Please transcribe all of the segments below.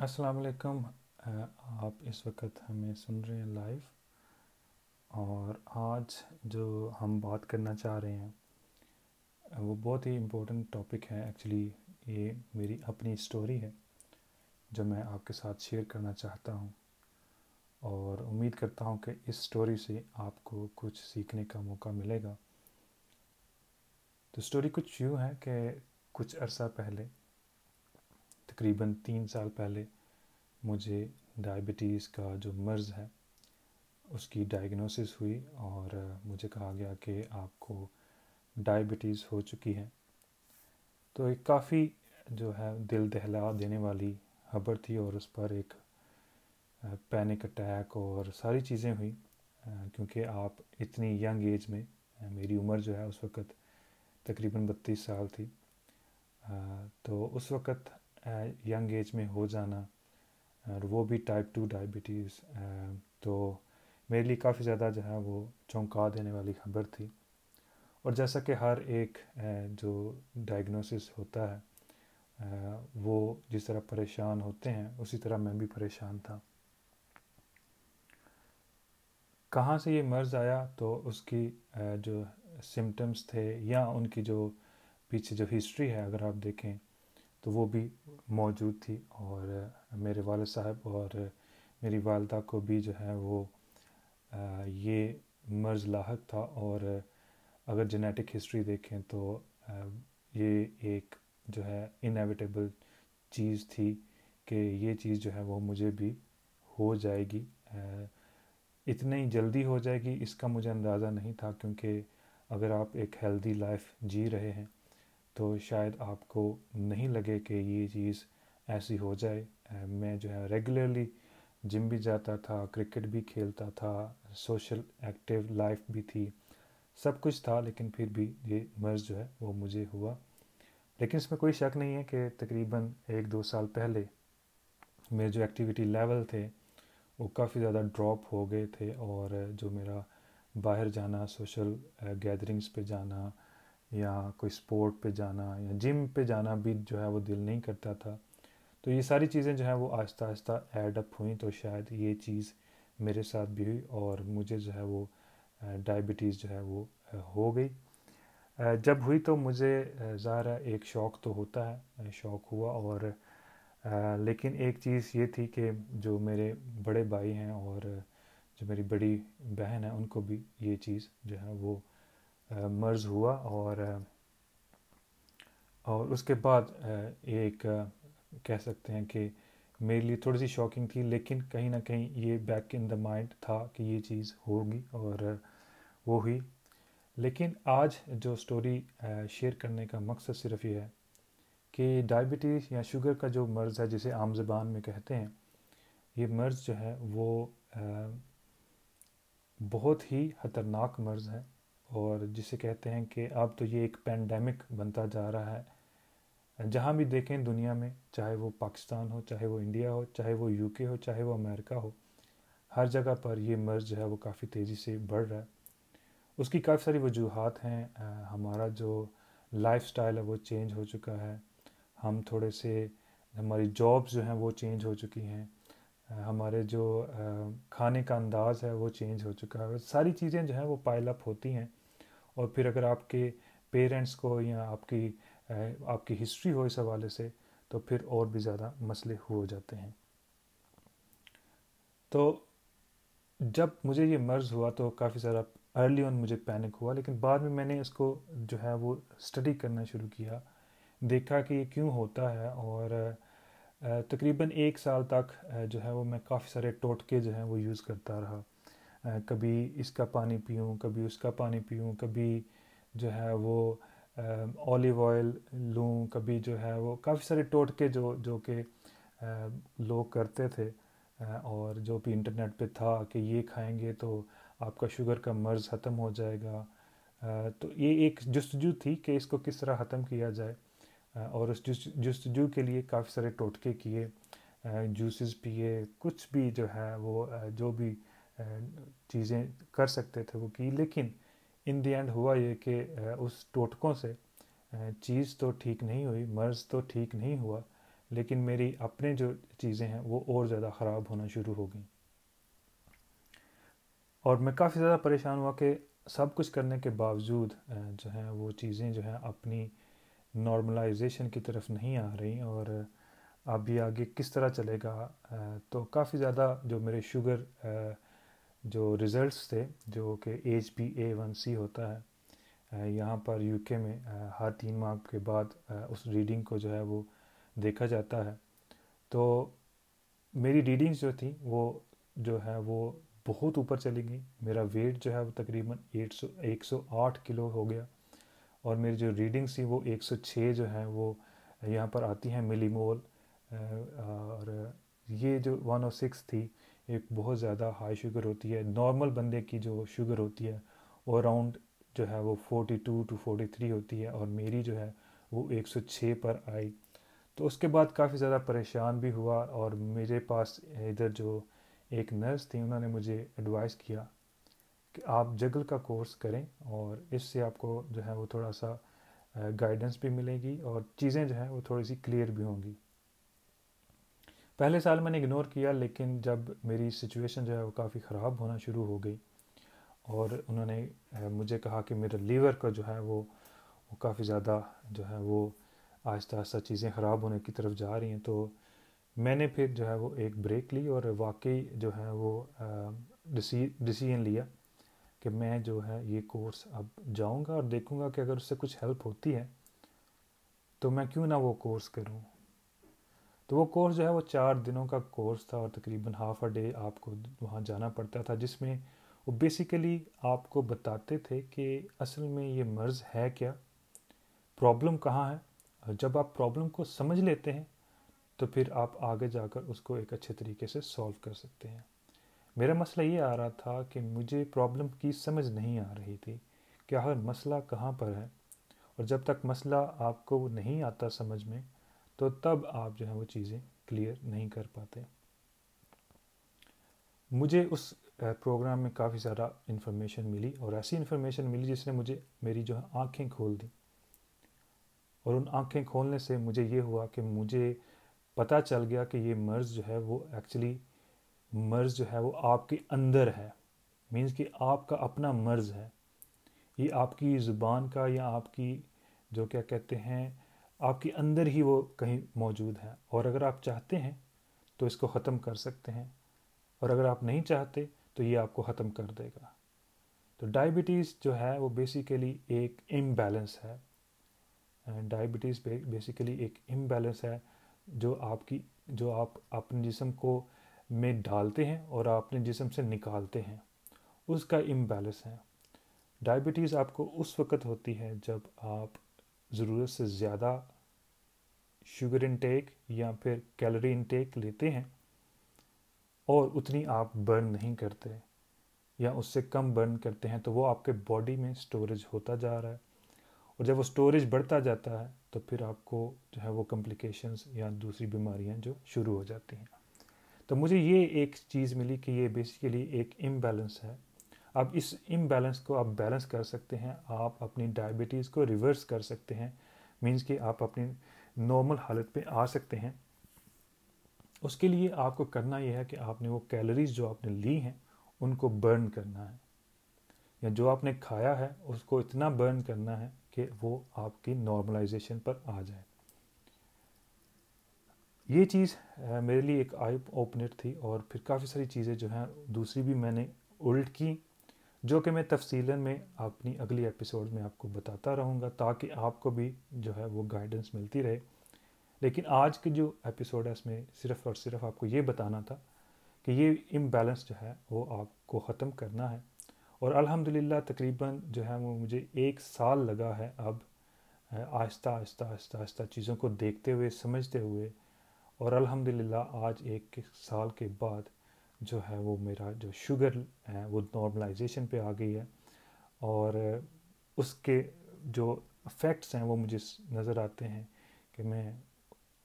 السلام علیکم۔ آپ اس وقت ہمیں سن رہے ہیں لائیو۔ اور آج جو ہم بات کرنا چاہ رہے ہیں، وہ بہت ہی امپورٹنٹ ٹاپک ہے۔ ایکچولی یہ میری اپنی اسٹوری ہے جو میں آپ کے ساتھ شیئر کرنا چاہتا ہوں۔ اور امید کرتا ہوں کہ اس اسٹوری سے آپ کو کچھ سیکھنے کا موقع ملے گا۔ تو اسٹوری کچھ یوں ہے کہ کچھ عرصہ پہلے تقریباً تین سال پہلے مجھے ڈائبٹیز کا جو مرض ہے، اس کی ڈائگنوسس ہوئی اور مجھے کہا گیا کہ آپ کو ڈائبٹیز ہو چکی ہے تو ایک کافی جو ہے دل دہلا دینے والی خبر تھی اور اس پر ایک پینک اٹیک اور ساری چیزیں ہوئیں کیونکہ آپ اتنی ینگ ایج میں، میری عمر جو ہے اس وقت تقریباً بتیس سال تھی۔ تو اس وقت ینگ ایج میں ہو جانا اور وہ بھی ٹائپ ٹو ڈائبٹیز تو میرے لیے کافی زیادہ جو ہے وہ چونکا دینے والی خبر تھی۔ اور جیسا کہ ہر ایک جو ڈائگنوسس ہوتا ہے وہ جس طرح پریشان ہوتے ہیں، اسی طرح میں بھی پریشان تھا۔ کہاں سے یہ مرض آیا؟ تو اس کی جو سمٹمس تھے، یا ان کی جو پیچھے جو ہسٹری ہے، اگر آپ دیکھیں تو وہ بھی موجود تھی اور میرے والد صاحب اور میری والدہ کو بھی جو ہے وہ یہ مرض لاحق تھا اور اگر جنیٹک ہسٹری دیکھیں تو یہ ایک جو ہے انیویٹیبل چیز تھی کہ یہ چیز جو ہے وہ مجھے بھی ہو جائے گی اتنی جلدی ہو جائے گی، اس کا مجھے اندازہ نہیں تھا کیونکہ اگر آپ ایک ہیلدی لائف جی رہے ہیں تو شاید آپ کو نہیں لگے کہ یہ چیز ایسی ہو جائے۔ میں جو ہے ریگولرلی جم بھی جاتا تھا کرکٹ بھی کھیلتا تھا سوشل ایکٹیو لائف بھی تھی۔ سب کچھ تھا، لیکن پھر بھی یہ مرض جو ہے وہ مجھے ہوا۔ لیکن اس میں کوئی شک نہیں ہے کہ تقریباً ایک دو سال پہلے میرے جو ایکٹیویٹی لیول تھے وہ کافی زیادہ ڈراپ ہو گئے تھے اور جو میرا باہر جانا سوشل گیدرنگس پہ جانا یا کوئی سپورٹ پہ جانا یا جم پہ جانا بھی جو ہے وہ دل نہیں کرتا تھا۔ تو یہ ساری چیزیں جو ہیں وہ آہستہ آہستہ ایڈ اپ ہوئیں تو شاید یہ چیز میرے ساتھ بھی ہوئی اور مجھے جو ہے وہ ڈائبٹیز جو ہے وہ ہو گئی۔ جب ہوئی تو مجھے ظاہر ایک شوق تو ہوتا ہے شوق ہوا اور لیکن ایک چیز یہ تھی کہ جو میرے بڑے بھائی ہیں اور جو میری بڑی بہن ہے ان کو بھی یہ چیز جو ہے وہ مرض ہوا اور اور اس کے بعد ایک کہہ سکتے ہیں کہ میرے لیے تھوڑی سی شاکنگ تھی، لیکن کہیں نہ کہیں یہ بیک ان دا مائنڈ تھا کہ یہ چیز ہوگی اور وہ ہوئی۔ لیکن آج جو سٹوری شیئر کرنے کا مقصد صرف یہ ہے کہ ڈائبٹیز یا شوگر کا جو مرض ہے جسے عام زبان میں کہتے ہیں، یہ مرض جو ہے وہ بہت ہی خطرناک مرض ہے۔ اور جسے کہتے ہیں کہ اب تو یہ ایک پینڈیمک بنتا جا رہا ہے۔ جہاں بھی دیکھیں دنیا میں، چاہے وہ پاکستان ہو، چاہے وہ انڈیا ہو، چاہے وہ یو کے ہو، چاہے وہ امریکہ ہو، ہر جگہ پر یہ مرض جو ہے، وہ کافی تیزی سے بڑھ رہا ہے۔ اس کی کافی ساری وجوہات ہیں۔ ہمارا جو لائف سٹائل ہے، وہ چینج ہو چکا ہے۔ ہم تھوڑے سے ہماری جابس جو ہیں، وہ چینج ہو چکی ہیں۔ ہمارے جو کھانے کا انداز ہے، وہ چینج ہو چکا ہے۔ ساری چیزیں جو ہیں، وہ پائل اپ ہوتی ہیں۔ اور پھر اگر آپ کے پیرنٹس کو یا آپ کی آپ کی ہسٹری ہو اس حوالے سے، تو پھر اور بھی زیادہ مسئلے ہو جاتے ہیں۔ تو جب مجھے یہ مرض ہوا تو کافی زیادہ ارلی آن مجھے پینک ہوا، لیکن بعد میں میں نے اس کو جو ہے وہ اسٹڈی کرنا شروع کیا۔ دیکھا کہ یہ کیوں ہوتا ہے اور تقریباً ایک سال تک جو ہے وہ میں کافی سارے ٹوٹکے جو ہیں وہ یوز کرتا رہا۔ کبھی اس کا پانی پیوں، کبھی اس کا پانی پیوں، کبھی جو ہے وہ اولیو آئل لوں، کبھی جو ہے وہ، کافی سارے ٹوٹکے جو جو کہ لوگ کرتے تھے اور جو بھی انٹرنیٹ پہ تھا کہ یہ کھائیں گے تو آپ کا شوگر کا مرض ختم ہو جائے گا۔ تو یہ ایک جستجو تھی کہ اس کو کس طرح ختم کیا جائے۔ اور اس جستجو کے لیے کافی سارے ٹوٹکے کیے جوسز پیے، کچھ بھی جو ہے وہ جو بھی چیزیں کر سکتے تھے وہ کی، لیکن ان دی اینڈ ہوا یہ کہ اس ٹوٹکوں سے چیز تو ٹھیک نہیں ہوئی، مرض تو ٹھیک نہیں ہوا، لیکن میری اپنے جو چیزیں ہیں وہ اور زیادہ خراب ہونا شروع ہو گئیں۔ اور میں کافی زیادہ پریشان ہوا کہ سب کچھ کرنے کے باوجود جو ہیں وہ چیزیں جو ہیں اپنی نارملائزیشن کی طرف نہیں آ رہی اور اب یہ آگے کس طرح چلے گا تو کافی زیادہ جو میرے شوگر جو رزلٹس تھے، جو کہ H B A one C ہوتا ہے یہاں پر یو کے میں ہر تین ماہ کے بعد اس ریڈنگ کو جو ہے وہ دیکھا جاتا ہے۔ تو میری ریڈنگز جو تھیں، وہ جو ہے وہ بہت اوپر چلی گئی میرا ویٹ جو ہے وہ تقریباً ایٹ سو، ایک سو آٹھ کلو ہو گیا۔ اور میری جو ریڈنگس تھی وہ ایک سو چھ جو ہیں، وہ یہاں پر آتی ہیں ملی مول اور یہ جو ون او سکس تھی ایک بہت زیادہ ہائی شوگر ہوتی ہے۔ نارمل بندے کی جو شوگر ہوتی ہے، وہ اراؤنڈ جو ہے وہ forty two two forty three ہوتی ہے اور میری جو ہے وہ ایک سو چھ پر آئی۔ تو اس کے بعد کافی زیادہ پریشان بھی ہوا اور میرے پاس ادھر جو ایک نرس تھی، انہوں نے مجھے ایڈوائز کیا کہ آپ جگل کا کورس کریں اور اس سے آپ کو جو ہے وہ تھوڑا سا گائیڈنس بھی ملے گی اور چیزیں جو ہیں وہ تھوڑی سی کلیئر بھی ہوں گی۔ پہلے سال میں نے اگنور کیا، لیکن جب میری سچویشن جو ہے وہ کافی خراب ہونا شروع ہو گئی اور انہوں نے مجھے کہا کہ میرا لیور کا جو ہے وہ وہ کافی زیادہ جو ہے وہ آہستہ آہستہ چیزیں خراب ہونے کی طرف جا رہی ہیں۔ تو میں نے پھر جو ہے وہ ایک بریک لی اور واقعی جو ہے وہ ڈسیزن لیا کہ میں جو ہے یہ کورس اب جاؤں گا اور دیکھوں گا کہ اگر اس سے کچھ ہیلپ ہوتی ہے تو میں کیوں نہ وہ کورس کروں۔ تو وہ کورس جو ہے وہ چار دنوں کا کورس تھا اور تقریباً ہاف اے ڈے آپ کو وہاں جانا پڑتا تھا، جس میں وہ بیسیکلی آپ کو بتاتے تھے کہ اصل میں یہ مرض ہے کیا پرابلم کہاں ہے؟ اور جب آپ پرابلم کو سمجھ لیتے ہیں تو پھر آپ آگے جا کر اس کو ایک اچھے طریقے سے سولو کر سکتے ہیں۔ میرا مسئلہ یہ آ رہا تھا کہ مجھے پرابلم کی سمجھ نہیں آ رہی تھی کہ آخر مسئلہ کہاں پر ہے، اور جب تک مسئلہ آپ کو نہیں آتا سمجھ میں تو تب آپ جو ہے وہ چیزیں کلیئر نہیں کر پاتے۔ مجھے اس پروگرام میں کافی زیادہ انفارمیشن ملی اور ایسی انفارمیشن ملی جس نے مجھے میری جو ہے آنکھیں کھول دیں۔ اور ان آنکھیں کھولنے سے مجھے یہ ہوا کہ مجھے پتہ چل گیا کہ یہ مرض جو ہے وہ ایکچولی مرض جو ہے وہ آپ کے اندر ہے۔ مینس کہ آپ کا اپنا مرض ہے۔ یہ آپ کی زبان کا یا آپ کی جو کیا کہتے ہیں آپ کے اندر ہی وہ کہیں موجود ہے اور اگر آپ چاہتے ہیں تو اس کو ختم کر سکتے ہیں۔ اور اگر آپ نہیں چاہتے تو یہ آپ کو ختم کر دے گا۔ تو ڈائبٹیز جو ہے وہ بیسیکلی ایک امبیلنس ہے۔ ڈائبٹیز بیسیکلی ایک امبیلنس ہے جو آپ کی جو آپ اپنے جسم کو میں ڈالتے ہیں اور آپ اپنے جسم سے نکالتے ہیں۔ اس کا امبیلنس ہے۔ ڈائبٹیز آپ کو اس وقت ہوتی ہے جب آپ ضرورت سے زیادہ شوگر انٹیک یا پھر کیلری انٹیک لیتے ہیں اور اتنی آپ برن نہیں کرتے یا اس سے کم برن کرتے ہیں تو وہ آپ کے باڈی میں سٹوریج ہوتا جا رہا ہے اور جب وہ سٹوریج بڑھتا جاتا ہے تو پھر آپ کو جو ہے وہ کمپلیکیشنز یا دوسری بیماریاں جو شروع ہو جاتی ہیں۔ تو مجھے یہ ایک چیز ملی کہ یہ بیسیکلی ایک امبیلنس ہے اب اس امبیلنس کو آپ بیلنس کر سکتے ہیں، آپ اپنی ڈائبٹیز کو ریورس کر سکتے ہیں مینس کہ آپ اپنی نارمل حالت پہ آ سکتے ہیں۔ اس کے لیے آپ کو کرنا یہ ہے کہ آپ نے وہ کیلریز جو آپ نے لی ہیں، ان کو برن کرنا ہے۔ یا جو آپ نے کھایا ہے، اس کو اتنا برن کرنا ہے کہ وہ آپ کی نارملائزیشن پر آ جائے۔ یہ چیز میرے لیے ایک آئی اوپنر تھی اور پھر کافی ساری چیزیں جو ہیں، دوسری بھی میں نے الٹ کی۔ جو کہ میں تفصیل میں اپنی اگلی ایپیسوڈ میں آپ کو بتاتا رہوں گا تاکہ آپ کو بھی جو ہے وہ گائیڈنس ملتی رہے۔ لیکن آج کی جو ایپیسوڈ ہے اس میں صرف اور صرف آپ کو یہ بتانا تھا کہ یہ امبیلنس جو ہے وہ آپ کو ختم کرنا ہے۔ اور الحمد للہ تقریباً جو ہے وہ مجھے ایک سال لگا ہے اب آہستہ آہستہ آہستہ آہستہ چیزوں کو دیکھتے ہوئے، سمجھتے ہوئے۔ اور الحمد للہ آج ایک سال کے بعد جو ہے وہ میرا جو شوگر ہے وہ نارملائزیشن پہ آ گئی ہے اور اس کے جو افیکٹس ہیں وہ مجھے نظر آتے ہیں کہ میں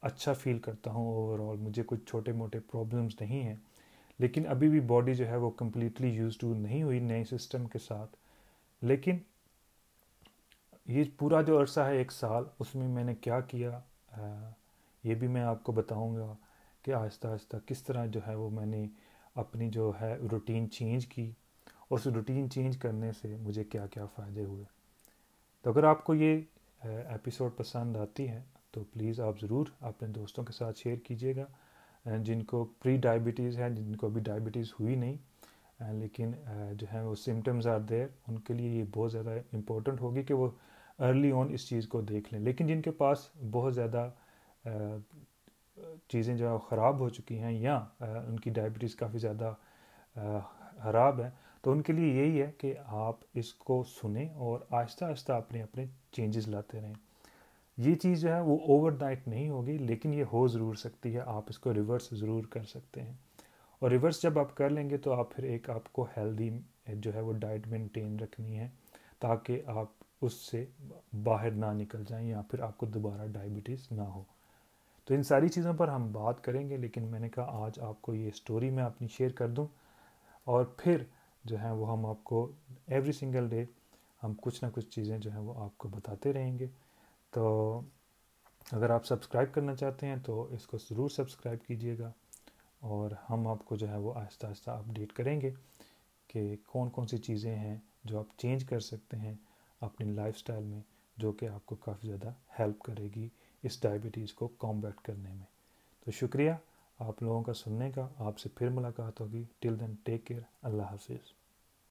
اچھا فیل کرتا ہوں اوور آل مجھے کچھ چھوٹے موٹے پرابلمس نہیں ہیں۔ لیکن ابھی بھی باڈی جو ہے وہ کمپلیٹلی یوز ٹو نہیں ہوئی نئے سسٹم کے ساتھ۔ لیکن یہ پورا جو عرصہ ہے، ایک سال، اس میں میں نے کیا کیا؟ یہ بھی میں آپ کو بتاؤں گا کہ آہستہ آہستہ کس طرح جو ہے وہ میں نے اپنی جو ہے روٹین چینج کی اور اس روٹین چینج کرنے سے مجھے کیا کیا فائدے ہوئے۔ تو اگر آپ کو یہ ایپیسوڈ پسند آتی ہے تو پلیز آپ ضرور اپنے دوستوں کے ساتھ شیئر کیجیے گا۔ جن کو پری ڈائبٹیز ہے، جن کو ابھی ڈائبٹیز ہوئی نہیں لیکن جو ہے وہ سمٹمز آر دیر ان کے لیے یہ بہت زیادہ امپورٹنٹ ہوگی کہ وہ ارلی آن اس چیز کو دیکھ لیں۔ لیکن جن کے پاس بہت زیادہ چیزیں جو ہے خراب ہو چکی ہیں یا ان کی ڈائبٹیز کافی زیادہ خراب ہے۔ تو ان کے لیے یہی ہے کہ آپ اس کو سنیں اور آہستہ آہستہ اپنے اپنے چینجز لاتے رہیں۔ یہ چیز جو ہے وہ اوور نائٹ نہیں ہوگی، لیکن یہ ہو ضرور سکتی ہے۔ آپ اس کو ریورس ضرور کر سکتے ہیں۔ اور ریورس جب آپ کر لیں گے تو آپ پھر ایک آپ کو ہیلدی جو ہے وہ ڈائٹ مینٹین رکھنی ہے، تاکہ آپ اس سے باہر نہ نکل جائیں یا پھر آپ کو دوبارہ ڈائبٹیز نہ ہو۔ تو ان ساری چیزوں پر ہم بات کریں گے، لیکن میں نے کہا آج آپ کو یہ اسٹوری میں اپنی شیئر کر دوں اور پھر جو ہیں وہ ہم آپ کو ایوری سنگل ڈے ہم کچھ نہ کچھ چیزیں جو ہیں وہ آپ کو بتاتے رہیں گے۔ تو اگر آپ سبسکرائب کرنا چاہتے ہیں تو اس کو ضرور سبسکرائب کیجیے گا اور ہم آپ کو جو ہے وہ آہستہ آہستہ اپڈیٹ کریں گے کہ کون کون سی چیزیں ہیں جو آپ چینج کر سکتے ہیں اپنی لائف سٹائل میں، جو کہ آپ کو کافی زیادہ ہیلپ کرے گی۔ اس ڈائبٹیز کو کامبیٹ کرنے میں۔ تو شکریہ، آپ لوگوں کا سننے کا، آپ سے پھر ملاقات ہوگی۔ ٹل دین ٹیک کیئر اللہ حافظ۔